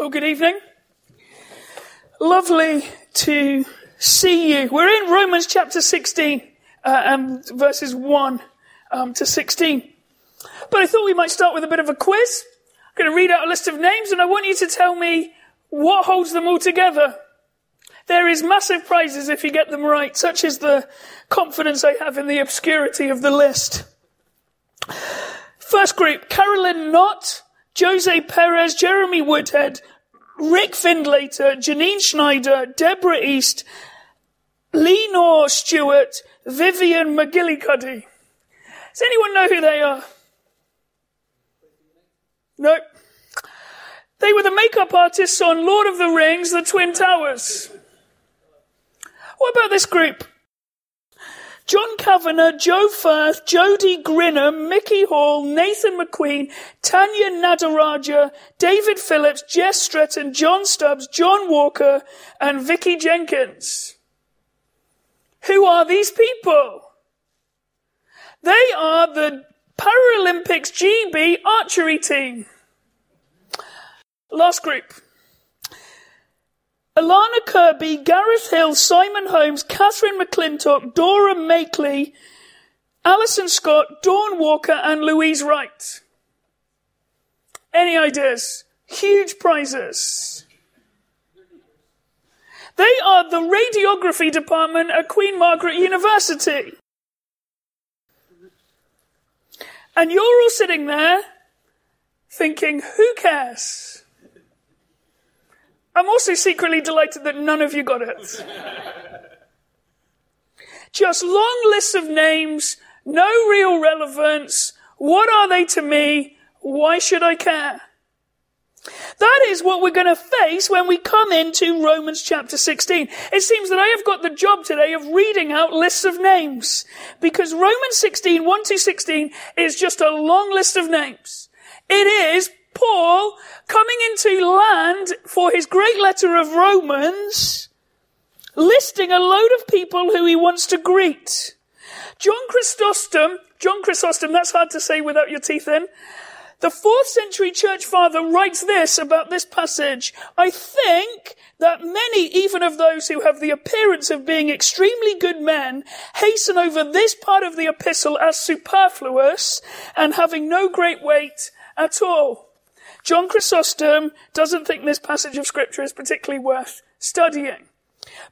Well, good evening. Lovely to see you. We're in Romans chapter 16, uh, and verses 1 um, to 16. But I thought we might start with a bit of a quiz. I'm going to read out a list of names, and I want you to tell me what holds them all together. There is massive prizes if you get them right. Such is the confidence I have in the obscurity of the list. First group, Carolyn Knott, Jose Perez, Jeremy Woodhead, Rick Findlater, Janine Schneider, Deborah East, Lenore Stewart, Vivian McGillicuddy. Does anyone know who they are? No. They were the makeup artists on Lord of the Rings, The Twin Towers. What about this group? John Kavanagh, Joe Firth, Jody Grinner, Mickey Hall, Nathan McQueen, Tanya Nadaraja, David Phillips, Jess Stretton, John Stubbs, John Walker, and Vicky Jenkins. Who are these people? They are the Paralympics GB archery team. Last group. Alana Kirby, Gareth Hill, Simon Holmes, Catherine McClintock, Dora Makeley, Alison Scott, Dawn Walker, and Louise Wright. Any ideas? Huge prizes. They are the radiography department at Queen Margaret University. And you're all sitting there thinking, who cares? I'm also secretly delighted that none of you got it. Just long lists of names, no real relevance. What are they to me? Why should I care? That is what we're going to face when we come into Romans chapter 16. It seems that I have got the job today of reading out lists of names because Romans 16, 1 to 16 is just a long list of names. It is Paul coming into land for his great letter of Romans, listing a load of people who he wants to greet. John Chrysostom, John Chrysostom, that's hard to say without your teeth in. The fourth century church father writes this about this passage. I think that many, even of those who have the appearance of being extremely good men, hasten over this part of the epistle as superfluous and having no great weight at all. John Chrysostom doesn't think this passage of scripture is particularly worth studying.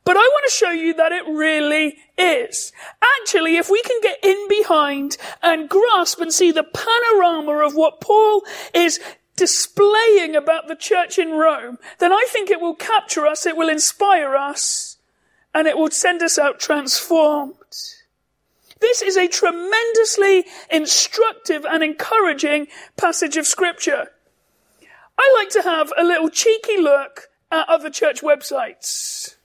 But I want to show you that it really is. Actually, if we can get in behind and grasp and see the panorama of what Paul is displaying about the church in Rome, then I think it will capture us, it will inspire us, and it will send us out transformed. This is a tremendously instructive and encouraging passage of scripture. I like to have a little cheeky look at other church websites.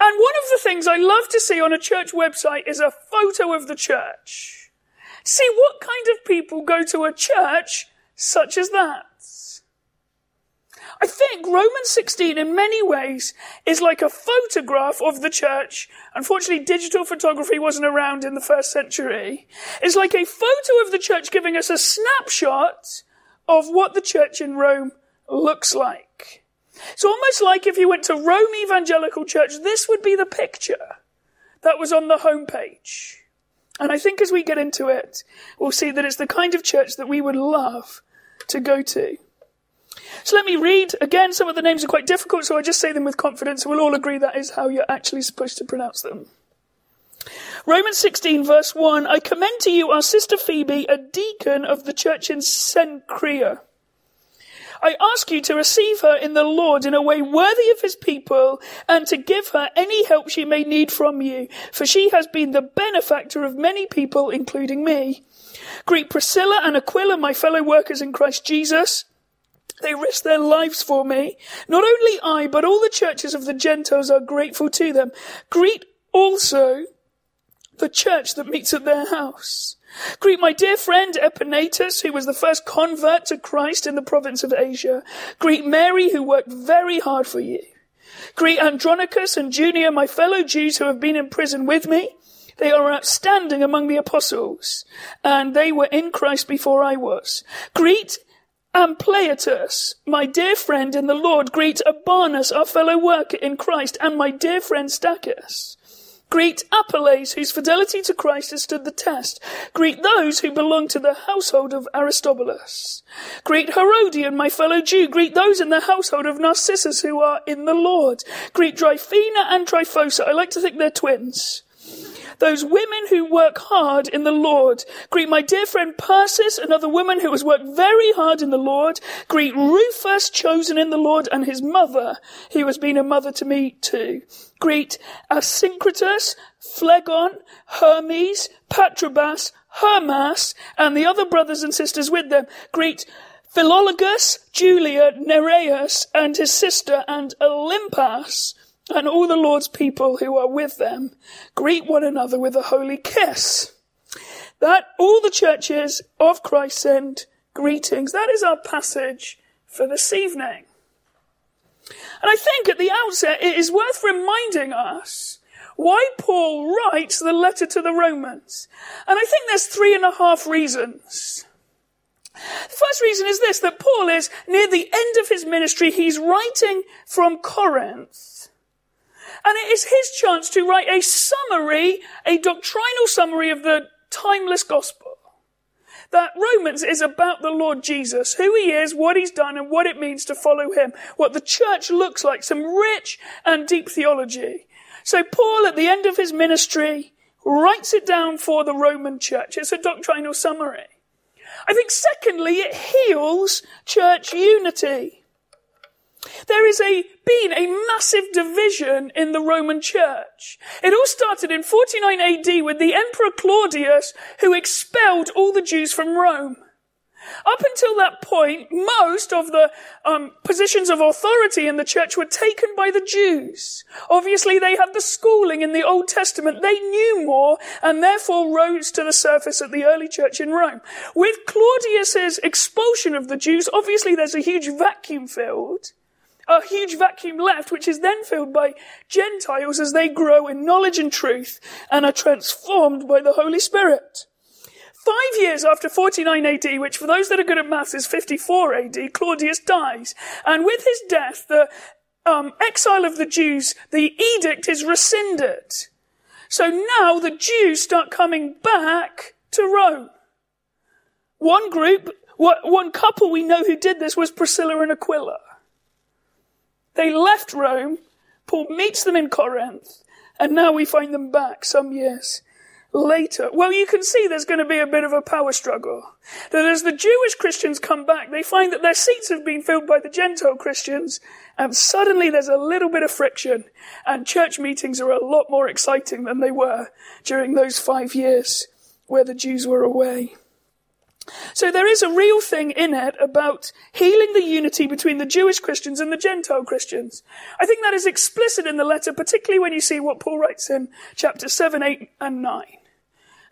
And one of the things I love to see on a church website is a photo of the church. See what kind of people go to a church such as that. I think Romans 16 in many ways is like a photograph of the church. Unfortunately, digital photography wasn't around in the first century. It's like a photo of the church giving us a snapshot of what the church in Rome looks like. It's almost like if you went to Rome Evangelical Church, this would be the picture that was on the homepage. And I think as we get into it, we'll see that it's the kind of church that we would love to go to. So let me read again. Some of the names are quite difficult, so I just say them with confidence. We'll all agree that is how you're actually supposed to pronounce them. Romans 16 verse 1, I commend to you our sister Phoebe, a deacon of the church in Cenchrea. I ask you to receive her in the Lord in a way worthy of his people and to give her any help she may need from you, for she has been the benefactor of many people, including me. Greet Priscilla and Aquila, my fellow workers in Christ Jesus. They risked their lives for me. Not only I, but all the churches of the Gentiles are grateful to them. Greet also the church that meets at their house. Greet my dear friend Epaenetus, who was the first convert to Christ in the province of Asia. Greet Mary, who worked very hard for you. Greet Andronicus and Junia, my fellow Jews who have been in prison with me. They are outstanding among the apostles, and they were in Christ before I was. Greet Ampliatus, my dear friend in the Lord, greet Urbanus, our fellow worker in Christ, and my dear friend Stachys. Greet Apelles, whose fidelity to Christ has stood the test. Greet those who belong to the household of Aristobulus. Greet Herodion, my fellow Jew. Greet those in the household of Narcissus who are in the Lord. Greet Tryphena and Tryphosa. I like to think they're twins those women who work hard in the Lord. Greet my dear friend Persis, another woman who has worked very hard in the Lord. Greet Rufus, chosen in the Lord, and his mother, who has been a mother to me too. Greet Asyncritus, Phlegon, Hermes, Patrobas, Hermas, and the other brothers and sisters with them. Greet Philologus, Julia, Nereus, and his sister, and Olympas, and all the Lord's people who are with them greet one another with a holy kiss. That all the churches of Christ send greetings. That is our passage for this evening. And I think at the outset it is worth reminding us why Paul writes the letter to the Romans. And I think there's three and a half reasons. The first reason is this, that Paul is near the end of his ministry. He's writing from Corinth. And it is his chance to write a summary, a doctrinal summary of the timeless gospel. That Romans is about the Lord Jesus, who he is, what he's done, and what it means to follow him, what the church looks like, some rich and deep theology. So Paul, at the end of his ministry, writes it down for the Roman church. It's a doctrinal summary. I think secondly, it heals church unity. There is a, been a massive division in the Roman church. It all started in 49 AD with the Emperor Claudius who expelled all the Jews from Rome. Up until that point, most of the um, positions of authority in the church were taken by the Jews. Obviously, they had the schooling in the Old Testament. They knew more and therefore rose to the surface at the early church in Rome. With Claudius's expulsion of the Jews, obviously there's a huge vacuum filled a huge vacuum left, which is then filled by Gentiles as they grow in knowledge and truth and are transformed by the Holy Spirit. Five years after 49 AD, which for those that are good at maths is 54 AD, Claudius dies. And with his death, the um, exile of the Jews, the edict is rescinded. So now the Jews start coming back to Rome. One group, one couple we know who did this was Priscilla and Aquila. They left Rome. Paul meets them in Corinth. And now we find them back some years later. Well, you can see there's going to be a bit of a power struggle. That as the Jewish Christians come back, they find that their seats have been filled by the Gentile Christians, and suddenly there's a little bit of friction, and church meetings are a lot more exciting than they were during those five years where the Jews were away. So there is a real thing in it about healing the unity between the Jewish Christians and the Gentile Christians. I think that is explicit in the letter, particularly when you see what Paul writes in chapter 7, 8, and 9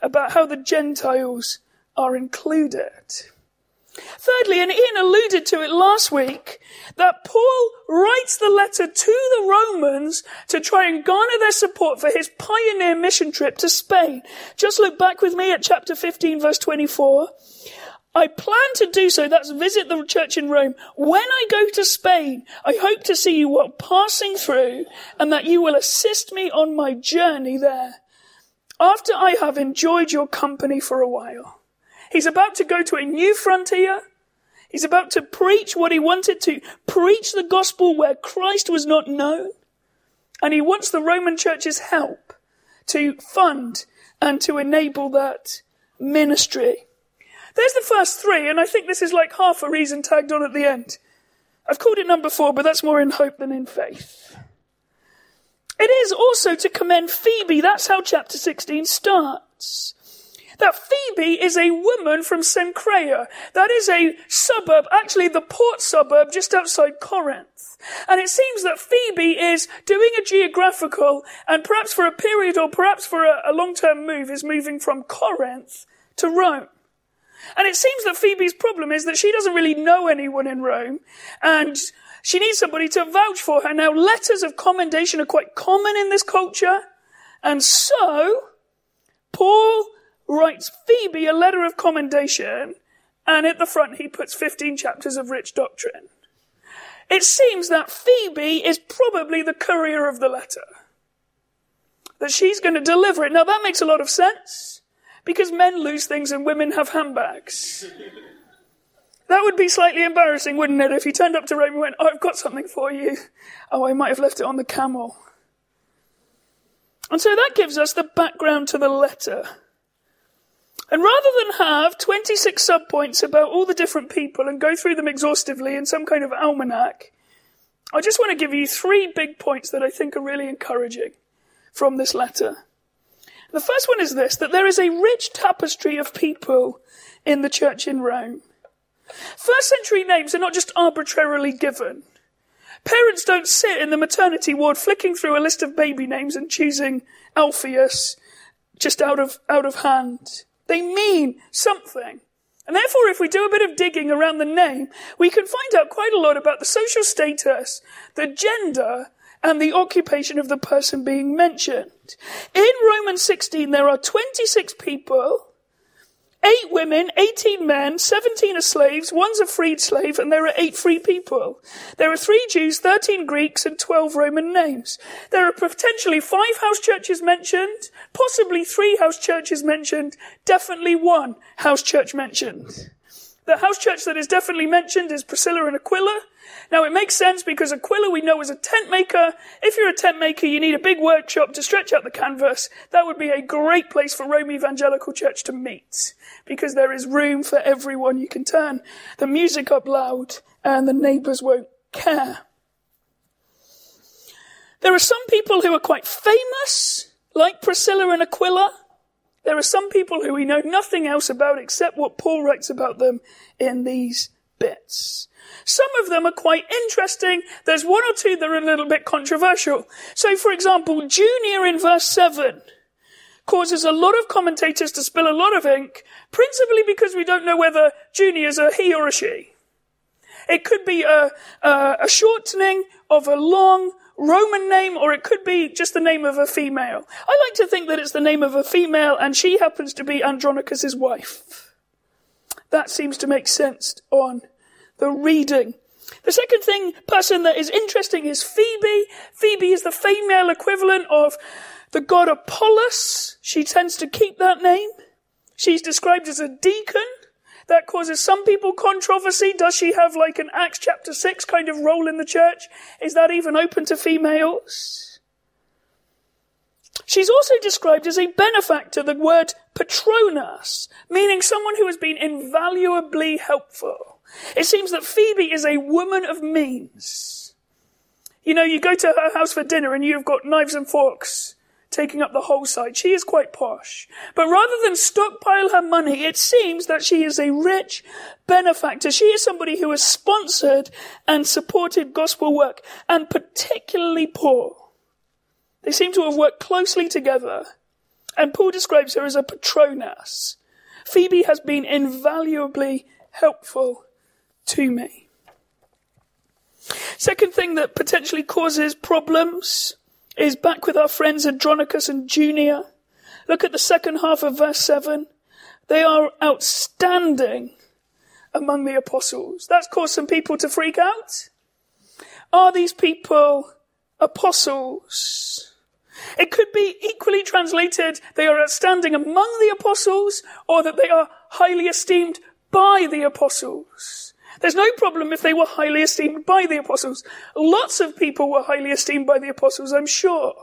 about how the Gentiles are included. Thirdly, and Ian alluded to it last week, that Paul writes the letter to the Romans to try and garner their support for his pioneer mission trip to Spain. Just look back with me at chapter 15 verse 24. I plan to do so, that's visit the church in Rome. When I go to Spain, I hope to see you while passing through and that you will assist me on my journey there. After I have enjoyed your company for a while. He's about to go to a new frontier. He's about to preach what he wanted to preach the gospel where Christ was not known. And he wants the Roman church's help to fund and to enable that ministry. There's the first three, and I think this is like half a reason tagged on at the end. I've called it number four, but that's more in hope than in faith. It is also to commend Phoebe. That's how chapter 16 starts that Phoebe is a woman from Cenchrea. That is a suburb, actually the port suburb just outside Corinth. And it seems that Phoebe is doing a geographical and perhaps for a period or perhaps for a, a long-term move is moving from Corinth to Rome. And it seems that Phoebe's problem is that she doesn't really know anyone in Rome and she needs somebody to vouch for her. Now letters of commendation are quite common in this culture. And so, Paul writes Phoebe a letter of commendation and at the front he puts 15 chapters of rich doctrine. It seems that Phoebe is probably the courier of the letter. That she's going to deliver it. Now that makes a lot of sense because men lose things and women have handbags. That would be slightly embarrassing, wouldn't it, if he turned up to Rome and went, oh, I've got something for you. Oh, I might have left it on the camel. And so that gives us the background to the letter. And rather than have 26 subpoints about all the different people and go through them exhaustively in some kind of almanac, I just want to give you three big points that I think are really encouraging from this letter. The first one is this, that there is a rich tapestry of people in the church in Rome. First century names are not just arbitrarily given. Parents don't sit in the maternity ward flicking through a list of baby names and choosing Alpheus just out of, out of hand. They mean something. And therefore, if we do a bit of digging around the name, we can find out quite a lot about the social status, the gender, and the occupation of the person being mentioned. In Romans 16, there are 26 people Eight women, 18 men, 17 are slaves, one's a freed slave, and there are eight free people. There are three Jews, 13 Greeks, and 12 Roman names. There are potentially five house churches mentioned, possibly three house churches mentioned, definitely one house church mentioned. The house church that is definitely mentioned is Priscilla and Aquila. Now it makes sense because Aquila we know is a tent maker. If you're a tent maker, you need a big workshop to stretch out the canvas. That would be a great place for Rome Evangelical Church to meet because there is room for everyone. You can turn the music up loud and the neighbors won't care. There are some people who are quite famous, like Priscilla and Aquila. There are some people who we know nothing else about except what Paul writes about them in these bits. Some of them are quite interesting. There's one or two that are a little bit controversial. So, for example, Junia in verse 7 causes a lot of commentators to spill a lot of ink, principally because we don't know whether Junia is a he or a she. It could be a, a, a shortening of a long Roman name, or it could be just the name of a female. I like to think that it's the name of a female, and she happens to be Andronicus's wife. That seems to make sense on the reading. The second thing, person that is interesting is Phoebe. Phoebe is the female equivalent of the god Apollos. She tends to keep that name. She's described as a deacon. That causes some people controversy. Does she have like an Acts chapter 6 kind of role in the church? Is that even open to females? She's also described as a benefactor, the word patroness, meaning someone who has been invaluably helpful. It seems that Phoebe is a woman of means. You know, you go to her house for dinner and you've got knives and forks taking up the whole side. She is quite posh. But rather than stockpile her money, it seems that she is a rich benefactor. She is somebody who has sponsored and supported gospel work, and particularly Paul. They seem to have worked closely together, and Paul describes her as a patroness. Phoebe has been invaluably helpful to me. Second thing that potentially causes problems is back with our friends Andronicus and Junia. Look at the second half of verse 7. They are outstanding among the apostles. That's caused some people to freak out. Are these people apostles? It could be equally translated, they are outstanding among the apostles, or that they are highly esteemed by the apostles. There's no problem if they were highly esteemed by the apostles. Lots of people were highly esteemed by the apostles, I'm sure.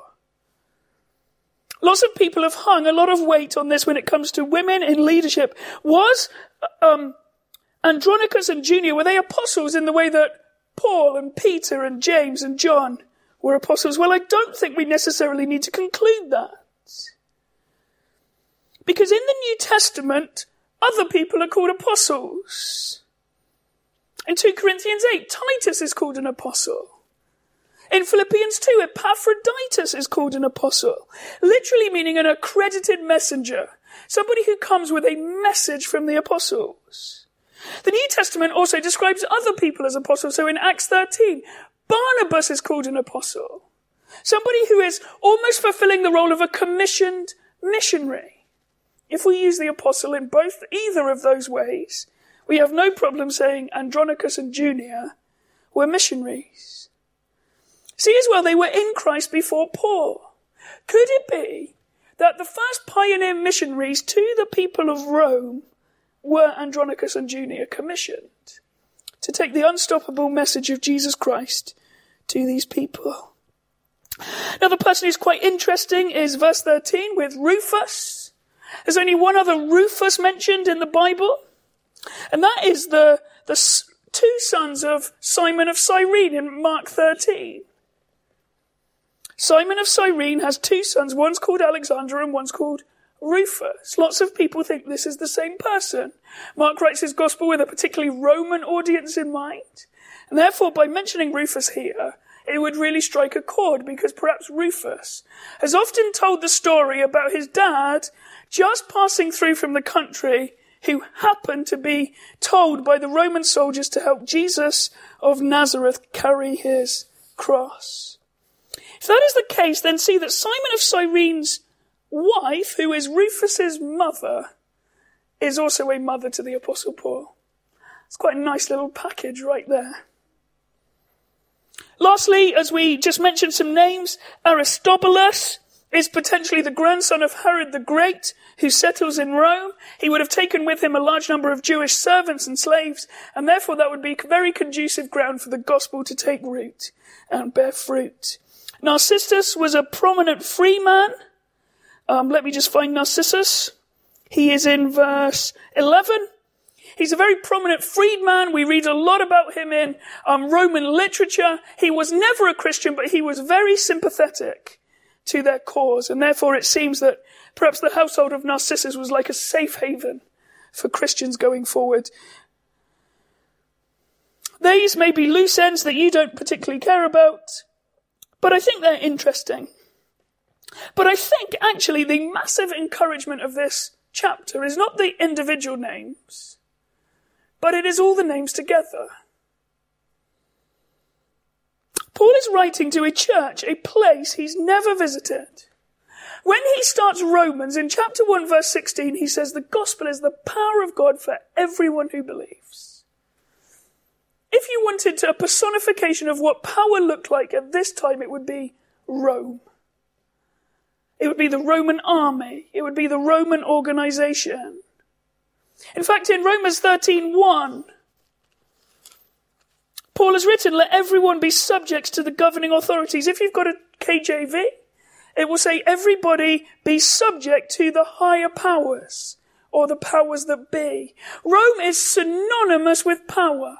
Lots of people have hung a lot of weight on this when it comes to women in leadership. Was um, Andronicus and Junia, were they apostles in the way that Paul and Peter and James and John were apostles? Well, I don't think we necessarily need to conclude that. Because in the New Testament, other people are called apostles. In 2 Corinthians 8, Titus is called an apostle. In Philippians 2, Epaphroditus is called an apostle, literally meaning an accredited messenger, somebody who comes with a message from the apostles. The New Testament also describes other people as apostles. So in Acts 13, Barnabas is called an apostle, somebody who is almost fulfilling the role of a commissioned missionary. If we use the apostle in both either of those ways, we have no problem saying Andronicus and Junia were missionaries. See as well, they were in Christ before Paul. Could it be that the first pioneer missionaries to the people of Rome were Andronicus and Junia commissioned to take the unstoppable message of Jesus Christ to these people? Another person who's quite interesting is verse 13 with Rufus. There's only one other Rufus mentioned in the Bible, and that is the, the two sons of Simon of Cyrene in Mark 13. Simon of Cyrene has two sons. One's called Alexander and one's called Rufus. Lots of people think this is the same person. Mark writes his gospel with a particularly Roman audience in mind. And therefore, by mentioning Rufus here, it would really strike a chord because perhaps Rufus has often told the story about his dad just passing through from the country who happened to be told by the Roman soldiers to help Jesus of Nazareth carry his cross. If that is the case, then see that Simon of Cyrene's wife, who is Rufus's mother, is also a mother to the Apostle Paul. It's quite a nice little package right there. Lastly, as we just mentioned some names, Aristobulus is potentially the grandson of Herod the Great, who settles in Rome. He would have taken with him a large number of Jewish servants and slaves, and therefore that would be very conducive ground for the gospel to take root and bear fruit. Narcissus was a prominent freeman. Um, let me just find Narcissus. He is in verse 11. He's a very prominent freedman. We read a lot about him in um, Roman literature. He was never a Christian, but he was very sympathetic to their cause. And therefore it seems that perhaps the household of Narcissus was like a safe haven for Christians going forward. These may be loose ends that you don't particularly care about, but I think they're interesting. But I think actually the massive encouragement of this chapter is not the individual names, but it is all the names together. Paul is writing to a church, a place he's never visited. When he starts Romans in chapter 1 verse 16, he says the gospel is the power of God for everyone who believes. If you wanted a personification of what power looked like at this time, it would be Rome. It would be the Roman army. It would be the Roman organization. In fact, in Romans 13:1, Paul has written, let everyone be subject to the governing authorities. If you've got a KJV, it will say everybody be subject to the higher powers or the powers that be. Rome is synonymous with power.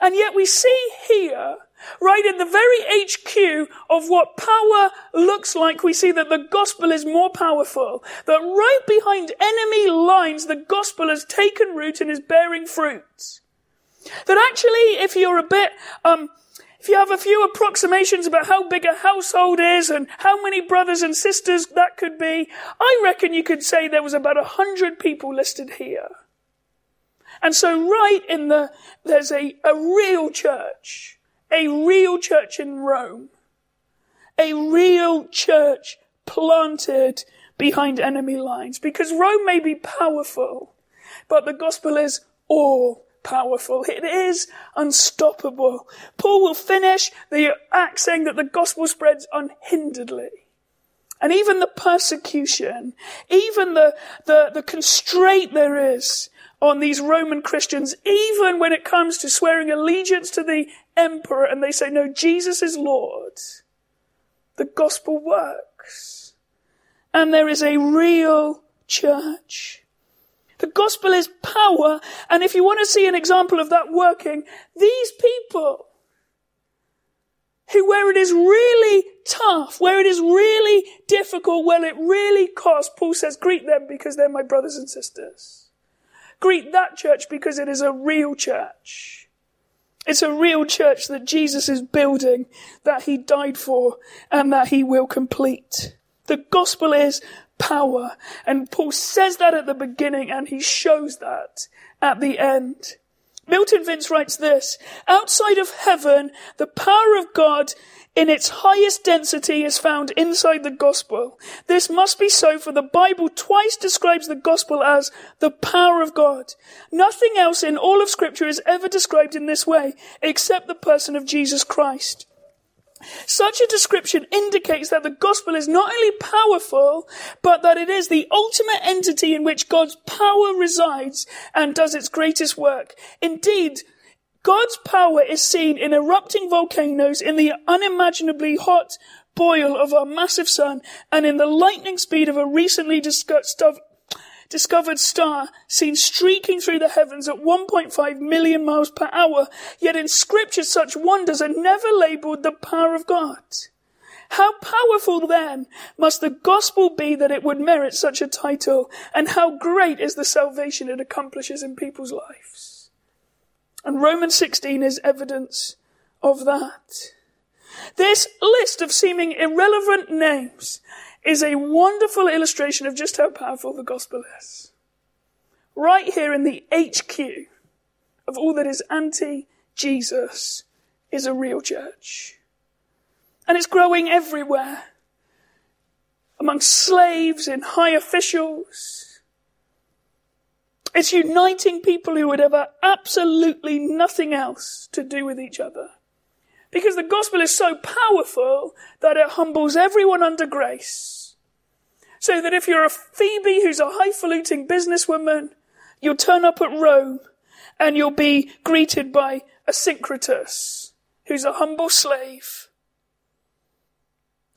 And yet we see here Right in the very HQ of what power looks like, we see that the gospel is more powerful. That right behind enemy lines, the gospel has taken root and is bearing fruit. That actually, if you're a bit, um, if you have a few approximations about how big a household is and how many brothers and sisters that could be, I reckon you could say there was about a hundred people listed here. And so right in the, there's a, a real church a real church in Rome. A real church planted behind enemy lines. Because Rome may be powerful, but the gospel is all powerful. It is unstoppable. Paul will finish the act saying that the gospel spreads unhinderedly. And even the persecution, even the, the, the constraint there is on these Roman Christians, even when it comes to swearing allegiance to the emperor and they say, no, Jesus is Lord, the gospel works. And there is a real church. The gospel is power, and if you want to see an example of that working, these people who, where it is really tough, where it is really difficult, where it really costs, Paul says, greet them because they're my brothers and sisters. Greet that church because it is a real church. It's a real church that Jesus is building, that he died for, and that he will complete. The gospel is power. And Paul says that at the beginning and he shows that at the end. Milton Vincent writes this, outside of heaven, the power of God in its highest density is found inside the gospel. This must be so for the Bible twice describes the gospel as the power of God. Nothing else in all of scripture is ever described in this way except the person of Jesus Christ. Such a description indicates that the gospel is not only powerful, but that it is the ultimate entity in which God's power resides and does its greatest work. Indeed, God's power is seen in erupting volcanoes, in the unimaginably hot boil of our massive sun, and in the lightning speed of a recently discovered star seen streaking through the heavens at 1.5 million miles per hour. Yet in scripture, such wonders are never labeled the power of God. How powerful then must the gospel be that it would merit such a title? And how great is the salvation it accomplishes in people's lives? And Romans 16 is evidence of that. This list of seeming irrelevant names is a wonderful illustration of just how powerful the gospel is. Right here in the HQ of all that is anti-Jesus is a real church. And it's growing everywhere. Among slaves, and high officials, it's uniting people who would have absolutely nothing else to do with each other. Because the gospel is so powerful that it humbles everyone under grace. So that if you're a Phoebe who's a highfalutin businesswoman, you'll turn up at Rome and you'll be greeted by Asyncritus, who's a humble slave.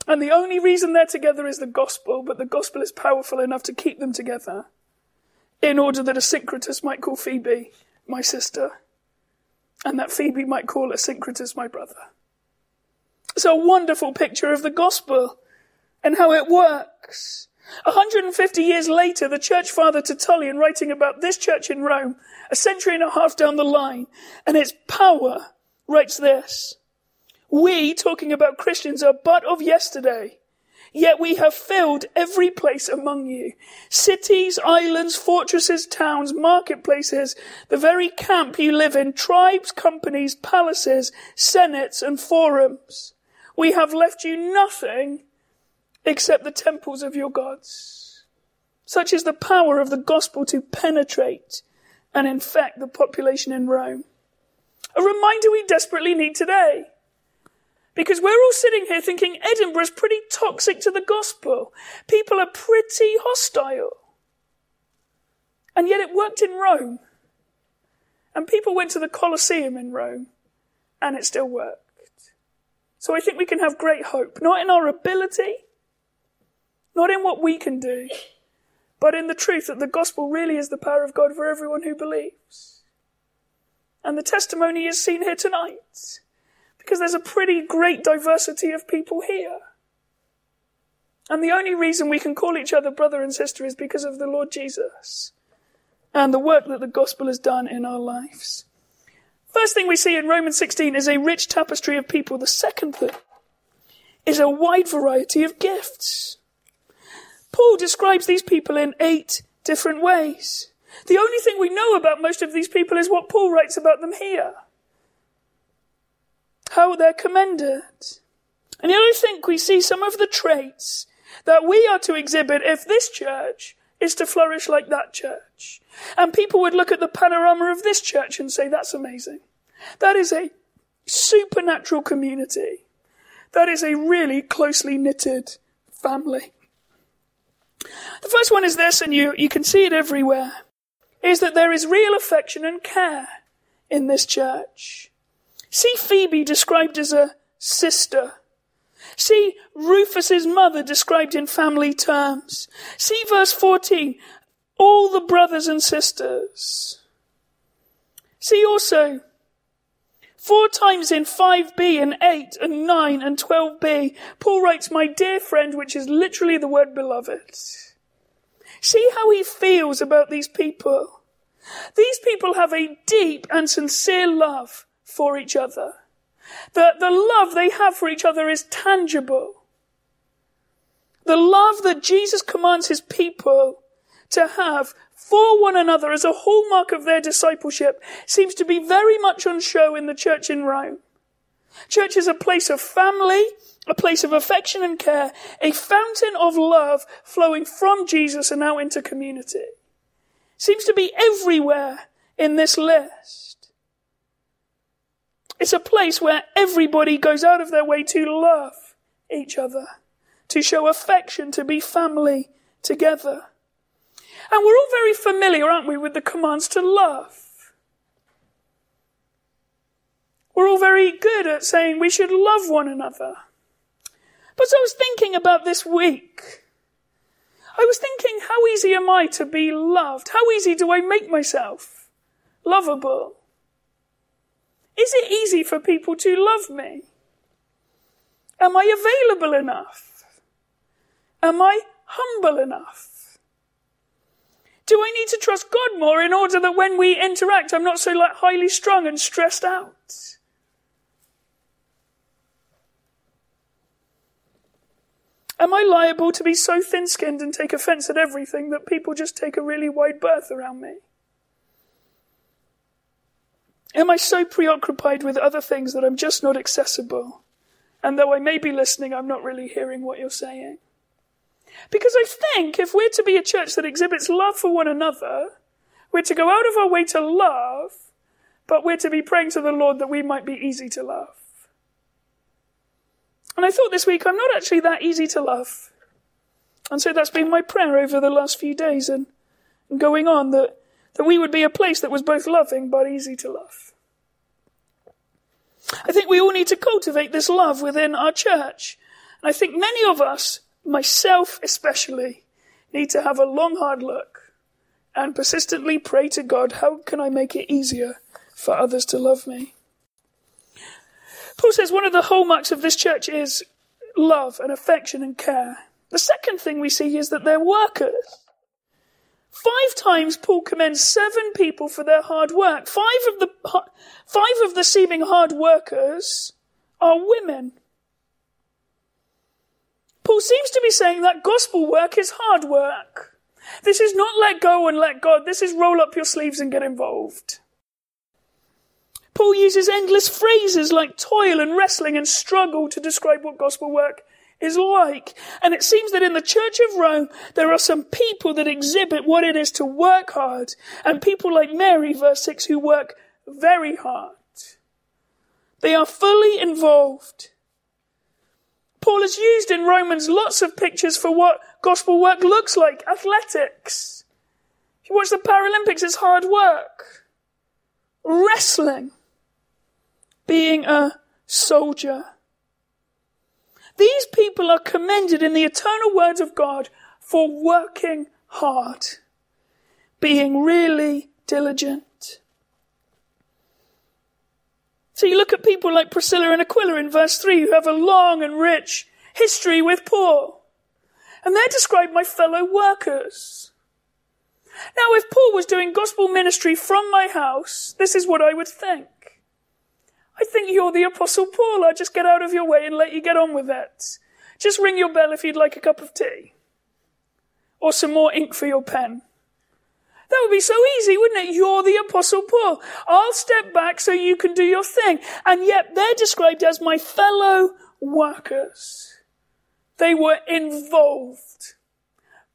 And the only reason they're together is the gospel, but the gospel is powerful enough to keep them together in order that Asyncritus might call Phoebe my sister, and that Phoebe might call Asyncritus my brother. It's a wonderful picture of the gospel and how it works. 150 years later, the church father Tertullian writing about this church in Rome, a century and a half down the line, and its power, writes this. We, talking about Christians, are but of yesterday. Yet we have filled every place among you. Cities, islands, fortresses, towns, marketplaces, the very camp you live in, tribes, companies, palaces, senates, and forums. We have left you nothing except the temples of your gods. Such is the power of the gospel to penetrate and infect the population in Rome. A reminder we desperately need today. Because we're all sitting here thinking Edinburgh's pretty toxic to the gospel. People are pretty hostile. And yet it worked in Rome. And people went to the Colosseum in Rome. And it still worked. So I think we can have great hope. Not in our ability. Not in what we can do. But in the truth that the gospel really is the power of God for everyone who believes. And the testimony is seen here tonight. Because there's a pretty great diversity of people here. And the only reason we can call each other brother and sister is because of the Lord Jesus and the work that the gospel has done in our lives. First thing we see in Romans 16 is a rich tapestry of people. The second thing is a wide variety of gifts. Paul describes these people in eight different ways. The only thing we know about most of these people is what Paul writes about them here how they're commended. And yet I think we see some of the traits that we are to exhibit if this church is to flourish like that church. And people would look at the panorama of this church and say, that's amazing. That is a supernatural community. That is a really closely knitted family. The first one is this, and you, you can see it everywhere, is that there is real affection and care in this church. See Phoebe described as a sister. See Rufus's mother described in family terms. See verse 14. All the brothers and sisters. See also Four times in 5b and 8 and 9 and 12b, Paul writes, my dear friend, which is literally the word beloved. See how he feels about these people. These people have a deep and sincere love for each other. The, the love they have for each other is tangible. The love that Jesus commands his people to have for one another as a hallmark of their discipleship seems to be very much on show in the church in Rome. Church is a place of family, a place of affection and care, a fountain of love flowing from Jesus and out into community. Seems to be everywhere in this list. It's a place where everybody goes out of their way to love each other, to show affection, to be family together. And we're all very familiar, aren't we, with the commands to love. We're all very good at saying we should love one another. But I was thinking about this week, I was thinking, how easy am I to be loved? How easy do I make myself lovable? Is it easy for people to love me? Am I available enough? Am I humble enough? Do I need to trust God more in order that when we interact, I'm not so like highly strung and stressed out? Am I liable to be so thin skinned and take offense at everything that people just take a really wide berth around me? Am I so preoccupied with other things that I'm just not accessible? And though I may be listening, I'm not really hearing what you're saying. Because I think if we're to be a church that exhibits love for one another, we're to go out of our way to love, but we're to be praying to the Lord that we might be easy to love. And I thought this week, I'm not actually that easy to love. And so that's been my prayer over the last few days and, going on that, that we would be a place that was both loving but easy to love. I think we all need to cultivate this love within our church. And I think many of us, myself especially, need to have a long hard look and persistently pray to God, how can I make it easier for others to love me? Paul says one of the hallmarks of this church is love and affection and care. The second thing we see is that they're workers. Five times Paul commends seven people for their hard work. Five of the, five of the seeming hard workers are women. Paul seems to be saying that gospel work is hard work. This is not let go and let God. This is roll up your sleeves and get involved. Paul uses endless phrases like toil and wrestling and struggle to describe what gospel work is like. And it seems that in the Church of Rome, there are some people that exhibit what it is to work hard, and people like Mary, verse 6, who work very hard. They are fully involved. Paul has used in Romans lots of pictures for what gospel work looks like. Athletics. If you watch the Paralympics, it's hard work. Wrestling being a soldier. These people are commended in the eternal words of God for working hard, being really diligent. So you look at people like Priscilla and Aquila in verse 3 who have a long and rich history with Paul. And they're described my fellow workers. Now, if Paul was doing gospel ministry from my house, this is what I would think. I think you're the Apostle Paul. I'll just get out of your way and let you get on with that. Just ring your bell if you'd like a cup of tea. Or some more ink for your pen. That would be so easy, wouldn't it? You're the Apostle Paul. I'll step back so you can do your thing. And yet they're described as my fellow workers. They were involved.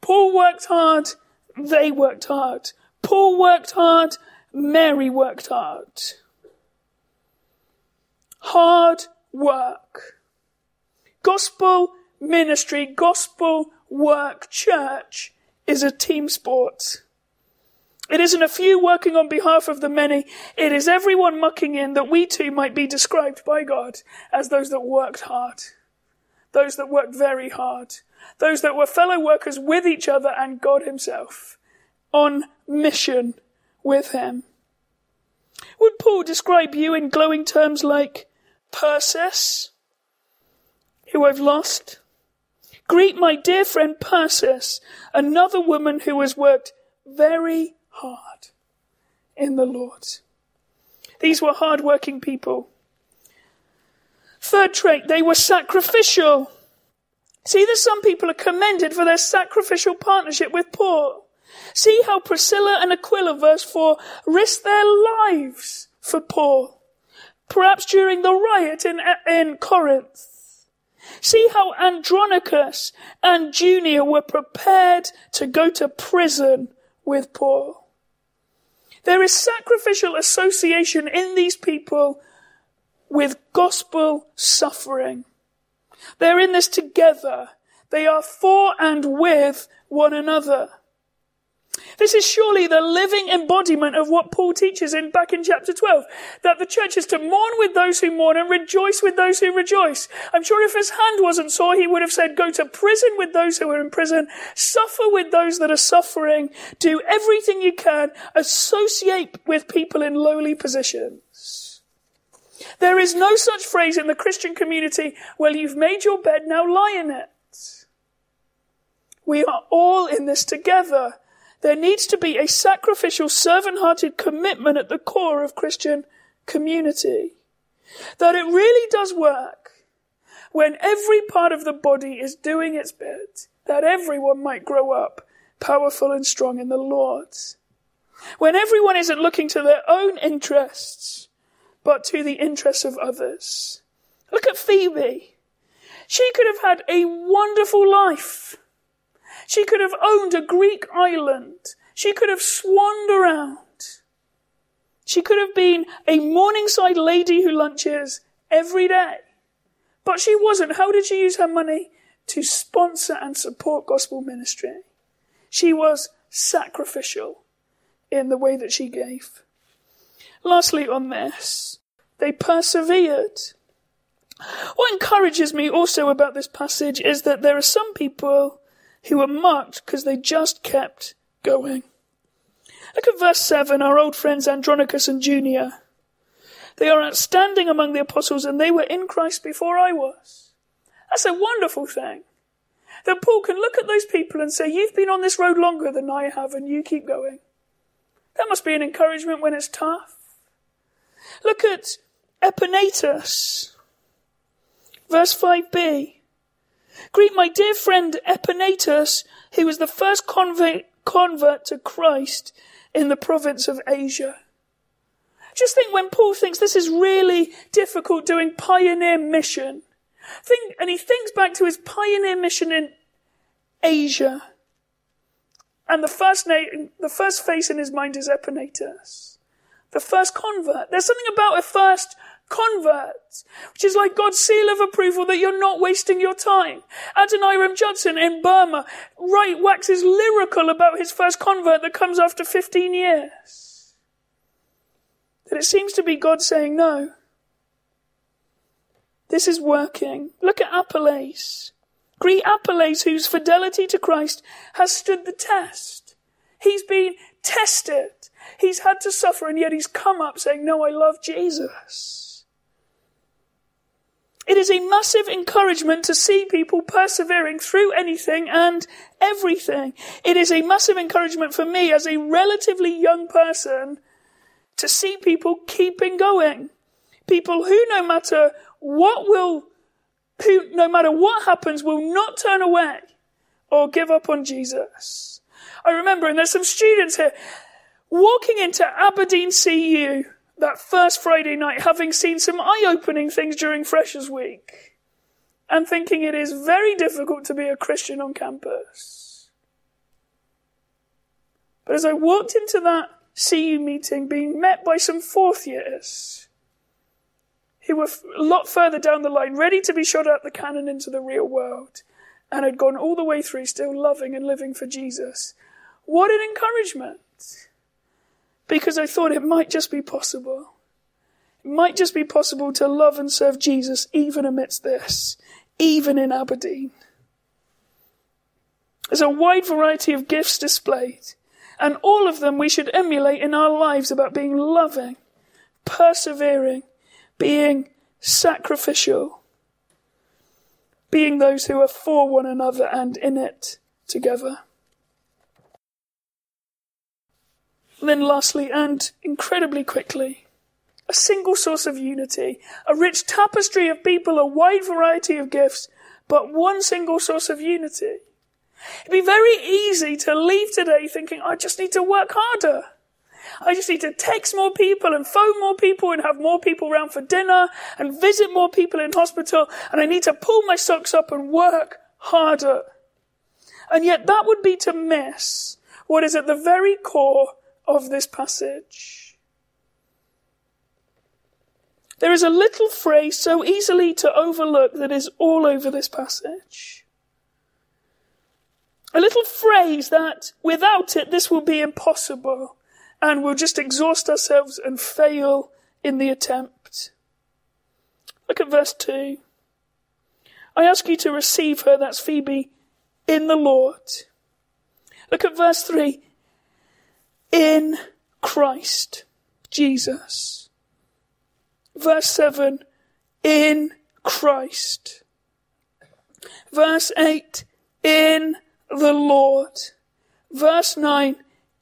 Paul worked hard. They worked hard. Paul worked hard. Mary worked hard. Hard work. Gospel ministry, gospel work, church is a team sport. It isn't a few working on behalf of the many. It is everyone mucking in that we too might be described by God as those that worked hard. Those that worked very hard. Those that were fellow workers with each other and God himself. On mission with him. Would Paul describe you in glowing terms like Persis, who I've lost. Greet my dear friend Persis, another woman who has worked very hard in the Lord. These were hard-working people. Third trait, they were sacrificial. See that some people are commended for their sacrificial partnership with Paul. See how Priscilla and Aquila, verse 4, risked their lives for Paul. Perhaps during the riot in, in Corinth. See how Andronicus and Junia were prepared to go to prison with Paul. There is sacrificial association in these people with gospel suffering. They're in this together. They are for and with one another. This is surely the living embodiment of what Paul teaches in back in chapter 12. That the church is to mourn with those who mourn and rejoice with those who rejoice. I'm sure if his hand wasn't sore, he would have said, go to prison with those who are in prison, suffer with those that are suffering, do everything you can, associate with people in lowly positions. There is no such phrase in the Christian community, well, you've made your bed, now lie in it. We are all in this together. There needs to be a sacrificial, servant-hearted commitment at the core of Christian community. That it really does work when every part of the body is doing its bit, that everyone might grow up powerful and strong in the Lord. When everyone isn't looking to their own interests, but to the interests of others. Look at Phoebe. She could have had a wonderful life she could have owned a Greek island. She could have swanned around. She could have been a Morningside lady who lunches every day. But she wasn't. How did she use her money? To sponsor and support gospel ministry. She was sacrificial in the way that she gave. Lastly, on this, they persevered. What encourages me also about this passage is that there are some people who were marked because they just kept going. Look at verse 7, our old friends Andronicus and Junia. They are outstanding among the apostles and they were in Christ before I was. That's a wonderful thing. That Paul can look at those people and say, You've been on this road longer than I have and you keep going. That must be an encouragement when it's tough. Look at Epaenetus. Verse 5b. Greet my dear friend Epaenetus, who was the first convert, convert to Christ in the province of Asia. Just think when Paul thinks this is really difficult doing pioneer mission. Think, and he thinks back to his pioneer mission in Asia. And the first name, the first face in his mind is Epaenetus. The first convert. There's something about a first convert, which is like God's seal of approval that you're not wasting your time. Adoniram Judson in Burma right waxes lyrical about his first convert that comes after 15 years. That it seems to be God saying no. This is working. Look at Apelles. Greet Apelles, whose fidelity to Christ has stood the test. He's been tested. He's had to suffer and yet he's come up saying, no, I love Jesus. It is a massive encouragement to see people persevering through anything and everything. It is a massive encouragement for me as a relatively young person to see people keeping going. People who no matter what will, who no matter what happens will not turn away or give up on Jesus. I remember, and there's some students here, walking into Aberdeen CU that first Friday night, having seen some eye opening things during Freshers Week, and thinking it is very difficult to be a Christian on campus. But as I walked into that CU meeting, being met by some fourth years, who were a lot further down the line, ready to be shot out the cannon into the real world, and had gone all the way through still loving and living for Jesus. What an encouragement! Because I thought it might just be possible. It might just be possible to love and serve Jesus even amidst this, even in Aberdeen. There's a wide variety of gifts displayed, and all of them we should emulate in our lives about being loving, persevering, being sacrificial, being those who are for one another and in it together. Then lastly, and incredibly quickly, a single source of unity, a rich tapestry of people, a wide variety of gifts, but one single source of unity. It'd be very easy to leave today thinking, I just need to work harder. I just need to text more people and phone more people and have more people around for dinner and visit more people in hospital. And I need to pull my socks up and work harder. And yet that would be to miss what is at the very core of this passage. There is a little phrase so easily to overlook that is all over this passage. A little phrase that without it this will be impossible and we'll just exhaust ourselves and fail in the attempt. Look at verse 2. I ask you to receive her, that's Phoebe, in the Lord. Look at verse 3. In Christ Jesus. Verse 7. In Christ. Verse 8. In the Lord. Verse 9.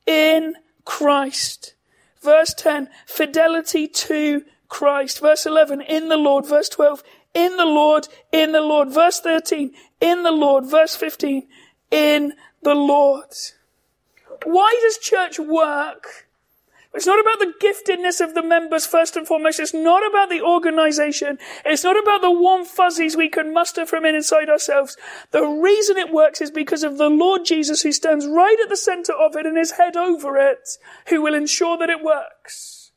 In Christ. Verse 10. Fidelity to Christ. Verse 11. In the Lord. Verse 12. In the Lord. In the Lord. Verse 13. In the Lord. Verse 15. In the Lord. Why does church work? It's not about the giftedness of the members first and foremost. It's not about the organization. It's not about the warm fuzzies we can muster from inside ourselves. The reason it works is because of the Lord Jesus who stands right at the center of it and is head over it, who will ensure that it works.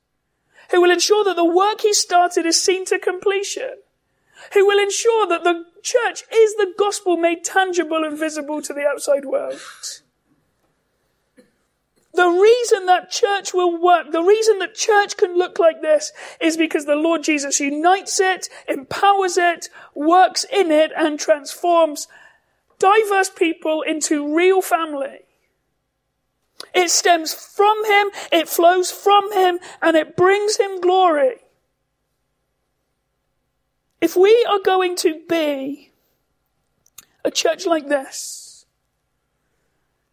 Who will ensure that the work he started is seen to completion. Who will ensure that the church is the gospel made tangible and visible to the outside world. The reason that church will work, the reason that church can look like this is because the Lord Jesus unites it, empowers it, works in it, and transforms diverse people into real family. It stems from Him, it flows from Him, and it brings Him glory. If we are going to be a church like this,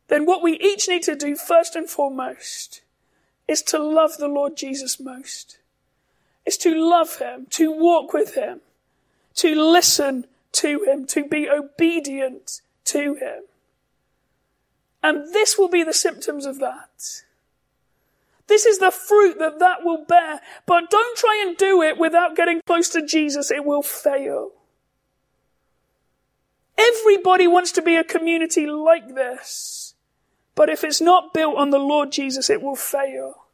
then what we each need to do first and foremost is to love the Lord Jesus most. Is to love Him, to walk with Him, to listen to Him, to be obedient to Him. And this will be the symptoms of that. This is the fruit that that will bear. But don't try and do it without getting close to Jesus. It will fail. Everybody wants to be a community like this. But if it's not built on the Lord Jesus, it will fail.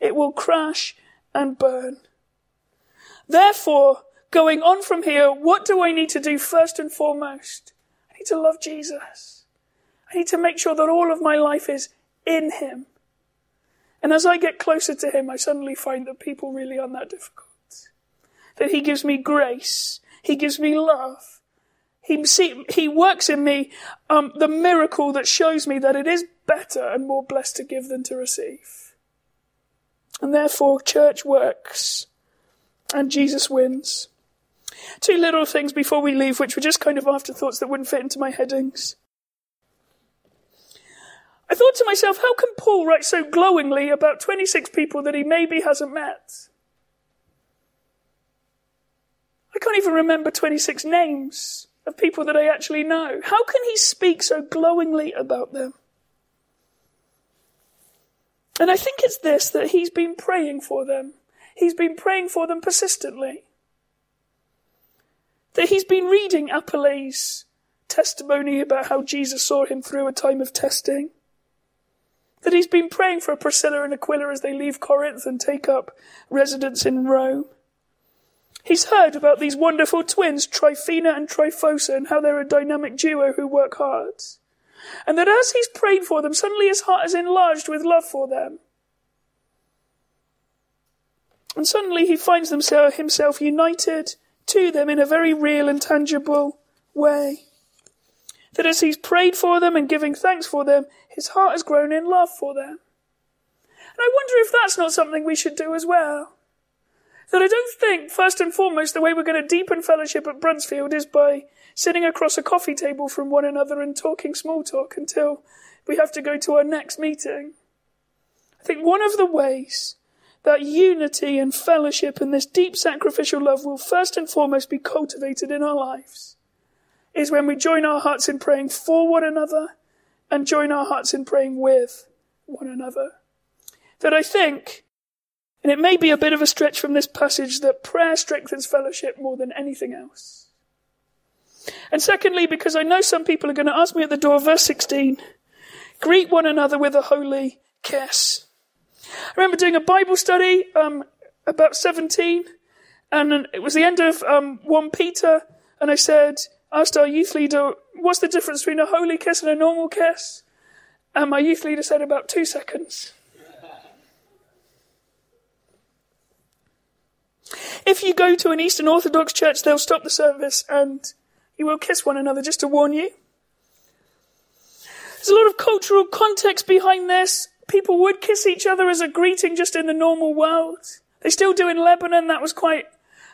It will crash and burn. Therefore, going on from here, what do I need to do first and foremost? I need to love Jesus. I need to make sure that all of my life is in Him. And as I get closer to Him, I suddenly find that people really aren't that difficult. That He gives me grace. He gives me love. He, see, he works in me um, the miracle that shows me that it is better and more blessed to give than to receive. And therefore, church works and Jesus wins. Two little things before we leave, which were just kind of afterthoughts that wouldn't fit into my headings. I thought to myself, how can Paul write so glowingly about 26 people that he maybe hasn't met? I can't even remember 26 names of people that I actually know. How can he speak so glowingly about them? And I think it's this that he's been praying for them. He's been praying for them persistently. That he's been reading Apelles' testimony about how Jesus saw him through a time of testing. That he's been praying for Priscilla and Aquila as they leave Corinth and take up residence in Rome. He's heard about these wonderful twins, Tryphena and Tryphosa, and how they're a dynamic duo who work hard. And that as he's prayed for them, suddenly his heart is enlarged with love for them. And suddenly he finds himself united to them in a very real and tangible way. That as he's prayed for them and giving thanks for them, his heart has grown in love for them. And I wonder if that's not something we should do as well. That I don't think, first and foremost, the way we're going to deepen fellowship at Bruntsfield is by sitting across a coffee table from one another and talking small talk until we have to go to our next meeting. I think one of the ways that unity and fellowship and this deep sacrificial love will first and foremost be cultivated in our lives is when we join our hearts in praying for one another and join our hearts in praying with one another. That I think, and it may be a bit of a stretch from this passage, that prayer strengthens fellowship more than anything else. And secondly, because I know some people are going to ask me at the door, verse 16, greet one another with a holy kiss. I remember doing a Bible study um, about 17, and it was the end of um, 1 Peter, and I said, asked our youth leader, what's the difference between a holy kiss and a normal kiss? And my youth leader said about two seconds. If you go to an Eastern Orthodox church, they'll stop the service and you will kiss one another just to warn you. There's a lot of cultural context behind this. People would kiss each other as a greeting just in the normal world. They still do in Lebanon. That was quite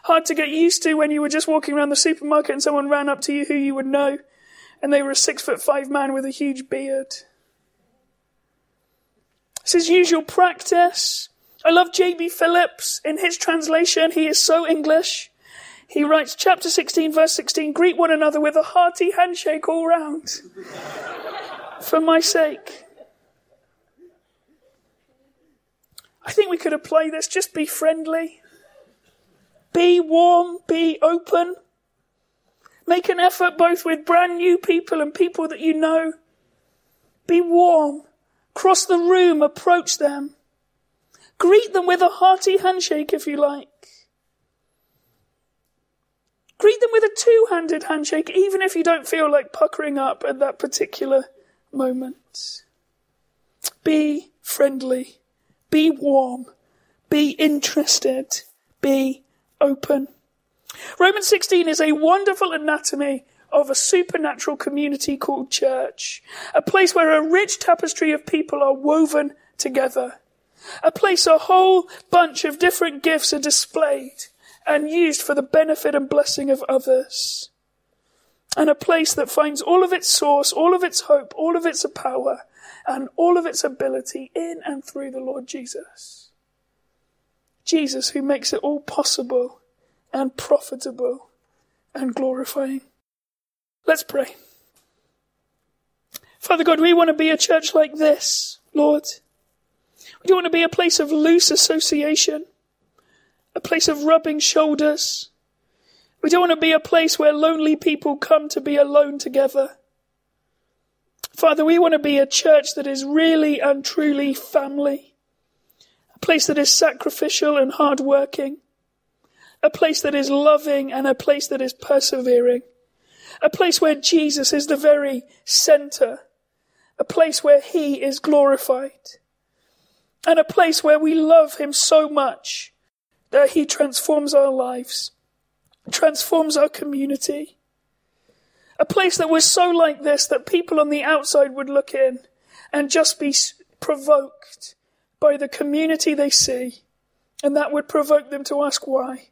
hard to get used to when you were just walking around the supermarket and someone ran up to you who you would know and they were a six foot five man with a huge beard. This is usual practice. I love J.B. Phillips in his translation. He is so English. He writes, chapter 16, verse 16, greet one another with a hearty handshake all round for my sake. I think we could apply this. Just be friendly. Be warm, be open. Make an effort both with brand new people and people that you know. Be warm. Cross the room, approach them. Greet them with a hearty handshake if you like. Greet them with a two-handed handshake even if you don't feel like puckering up at that particular moment. Be friendly. Be warm. Be interested. Be open. Romans 16 is a wonderful anatomy of a supernatural community called church. A place where a rich tapestry of people are woven together. A place a whole bunch of different gifts are displayed and used for the benefit and blessing of others. And a place that finds all of its source, all of its hope, all of its power, and all of its ability in and through the Lord Jesus. Jesus who makes it all possible and profitable and glorifying. Let's pray. Father God, we want to be a church like this, Lord. We don't want to be a place of loose association, a place of rubbing shoulders. We don't want to be a place where lonely people come to be alone together. Father, we want to be a church that is really and truly family. A place that is sacrificial and hardworking, a place that is loving and a place that is persevering, a place where Jesus is the very center, a place where He is glorified, and a place where we love Him so much that He transforms our lives, transforms our community. A place that was so like this that people on the outside would look in and just be provoked by the community they see, and that would provoke them to ask why.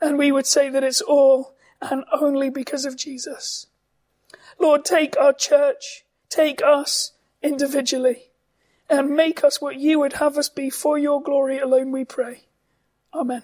And we would say that it's all and only because of Jesus. Lord, take our church, take us individually, and make us what you would have us be for your glory alone, we pray. Amen.